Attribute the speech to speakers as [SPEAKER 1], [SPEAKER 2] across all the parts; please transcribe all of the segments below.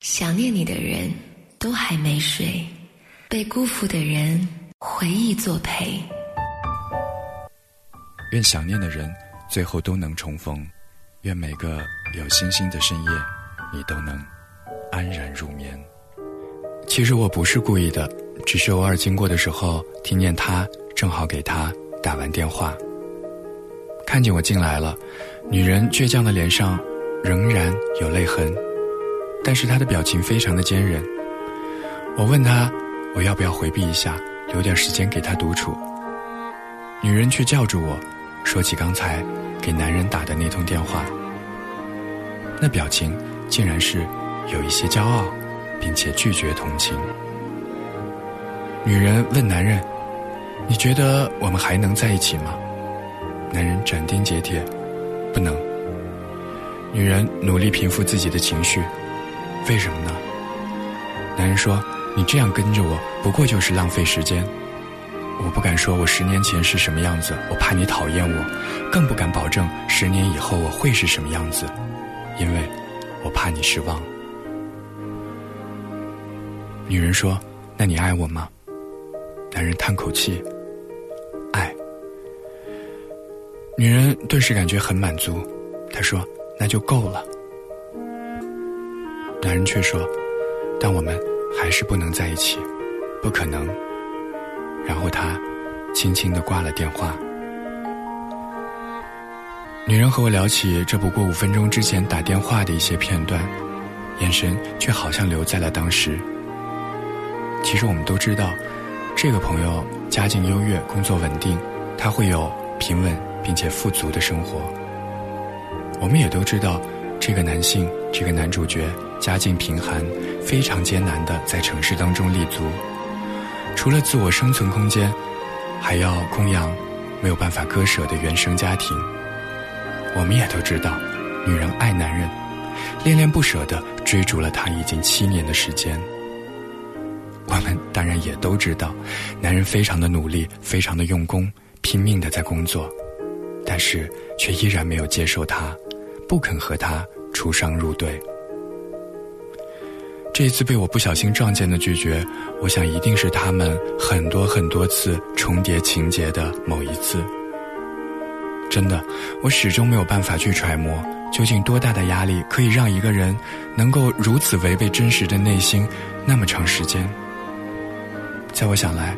[SPEAKER 1] 想念你的人都还没睡，被辜负的人回忆作陪。
[SPEAKER 2] 愿想念的人最后都能重逢，愿每个有星星的深夜，你都能安然入眠。其实我不是故意的，只是偶尔经过的时候，听见他正好给他打完电话，看见我进来了，女人倔强的脸上仍然有泪痕。但是他的表情非常的坚韧。我问他，我要不要回避一下，留点时间给他独处？女人却叫住我，说起刚才给男人打的那通电话，那表情竟然是有一些骄傲，并且拒绝同情。女人问男人：“你觉得我们还能在一起吗？”男人斩钉截铁：“不能。”女人努力平复自己的情绪。为什么呢？男人说：“你这样跟着我，不过就是浪费时间。我不敢说我十年前是什么样子，我怕你讨厌我，更不敢保证十年以后我会是什么样子，因为我怕你失望。”女人说：“那你爱我吗？”男人叹口气：“爱。”女人顿时感觉很满足，她说：“那就够了。”男人却说：“但我们还是不能在一起，不可能。”然后他轻轻的挂了电话。女人和我聊起这不过五分钟之前打电话的一些片段，眼神却好像留在了当时。其实我们都知道，这个朋友家境优越，工作稳定，他会有平稳并且富足的生活。我们也都知道，这个男性，这个男主角。家境贫寒，非常艰难的在城市当中立足，除了自我生存空间，还要供养没有办法割舍的原生家庭。我们也都知道，女人爱男人，恋恋不舍的追逐了他已经七年的时间。我们当然也都知道，男人非常的努力，非常的用功，拼命的在工作，但是却依然没有接受他，不肯和他出双入对。这一次被我不小心撞见的拒绝，我想一定是他们很多很多次重叠情节的某一次。真的，我始终没有办法去揣摩，究竟多大的压力可以让一个人能够如此违背真实的内心那么长时间。在我想来，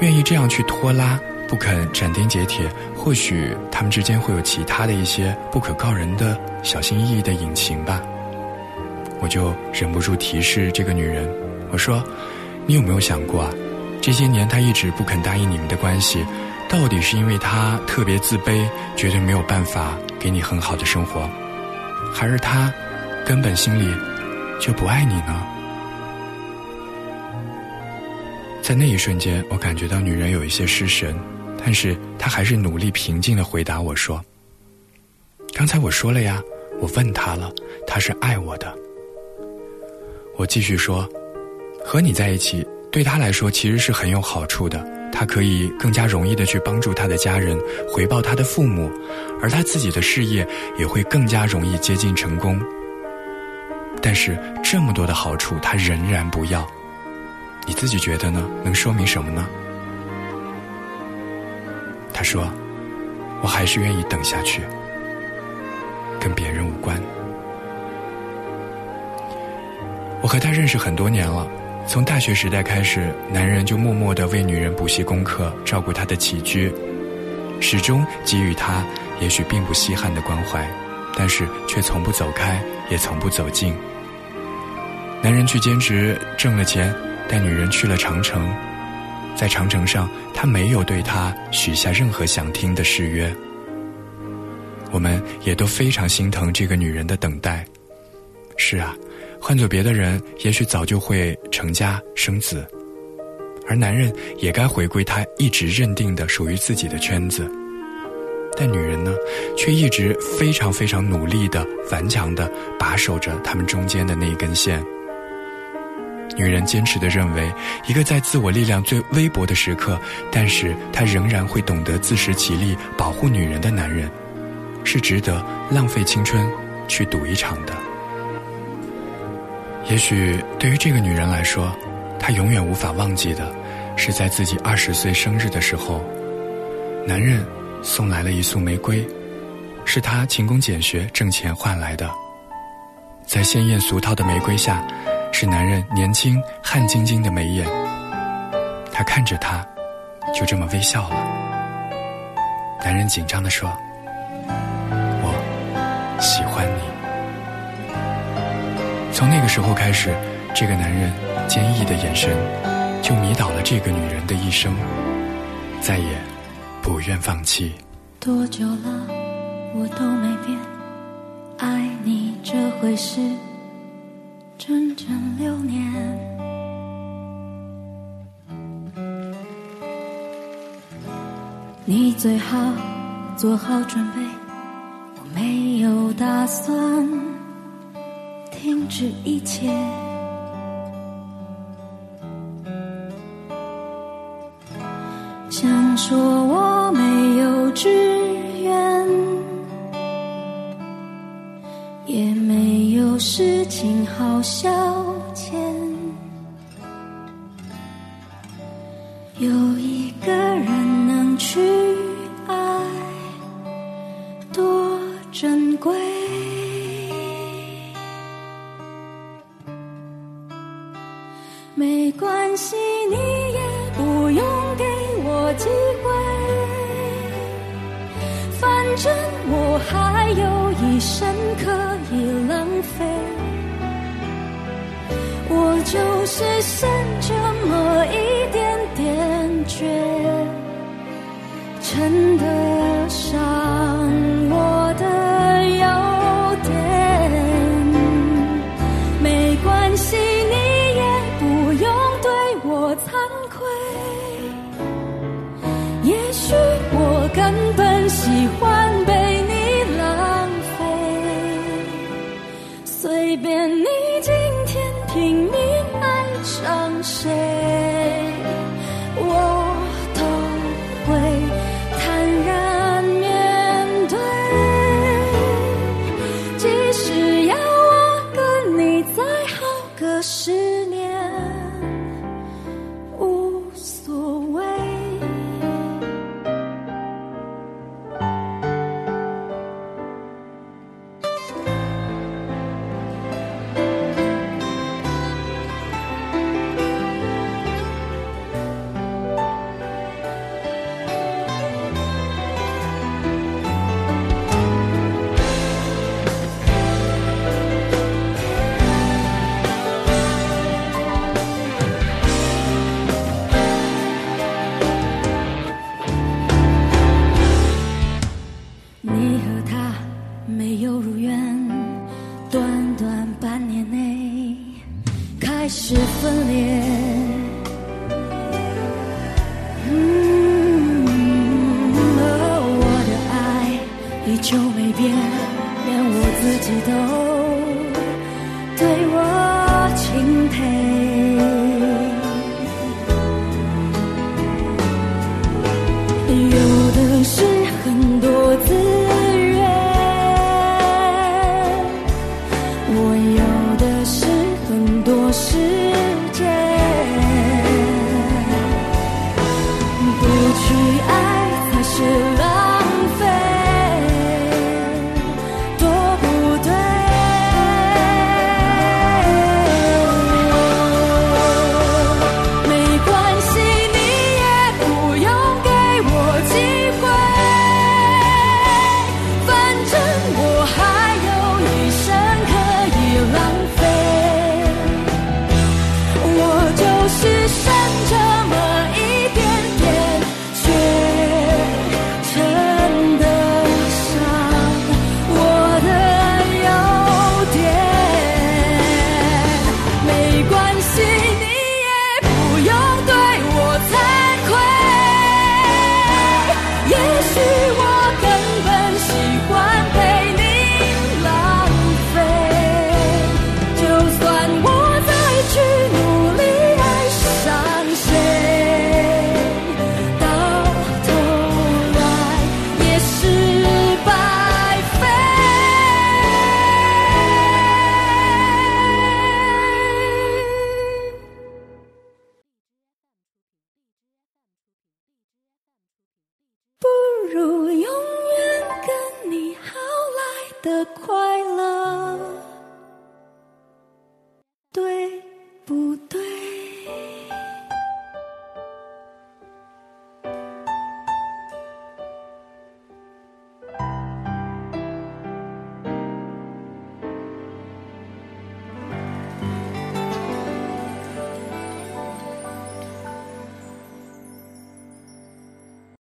[SPEAKER 2] 愿意这样去拖拉，不肯斩钉截铁，或许他们之间会有其他的一些不可告人的小心翼翼的隐情吧。我就忍不住提示这个女人，我说：“你有没有想过啊？这些年他一直不肯答应你们的关系，到底是因为他特别自卑，绝对没有办法给你很好的生活，还是他根本心里就不爱你呢？”在那一瞬间，我感觉到女人有一些失神，但是她还是努力平静的回答我说：“刚才我说了呀，我问他了，他是爱我的。”我继续说，和你在一起对他来说其实是很有好处的，他可以更加容易的去帮助他的家人，回报他的父母，而他自己的事业也会更加容易接近成功。但是这么多的好处，他仍然不要，你自己觉得呢？能说明什么呢？他说，我还是愿意等下去，跟别人无关。我和他认识很多年了，从大学时代开始，男人就默默的为女人补习功课，照顾她的起居，始终给予她也许并不稀罕的关怀，但是却从不走开，也从不走近。男人去兼职挣了钱，带女人去了长城，在长城上，他没有对她许下任何想听的誓约。我们也都非常心疼这个女人的等待。是啊。换做别的人，也许早就会成家生子，而男人也该回归他一直认定的属于自己的圈子。但女人呢，却一直非常非常努力的、顽强的把守着他们中间的那一根线。女人坚持的认为，一个在自我力量最微薄的时刻，但是他仍然会懂得自食其力、保护女人的男人，是值得浪费青春去赌一场的。也许对于这个女人来说，她永远无法忘记的，是在自己二十岁生日的时候，男人送来了一束玫瑰，是她勤工俭学挣钱换来的。在鲜艳俗套的玫瑰下，是男人年轻汗津津的眉眼。他看着她，就这么微笑了。男人紧张地说：“我喜欢你。”从那个时候开始，这个男人坚毅的眼神就迷倒了这个女人的一生，再也不愿放弃。
[SPEAKER 1] 多久了，我都没变，爱你这回事，整整六年。你最好做好准备，我没有打算。停止一切，想说我没有志愿，也没有事情好消遣，有一个人能去可惜，你也不用给我机会，反正我还有一生可以浪费。我就是剩这么一点点倔，真的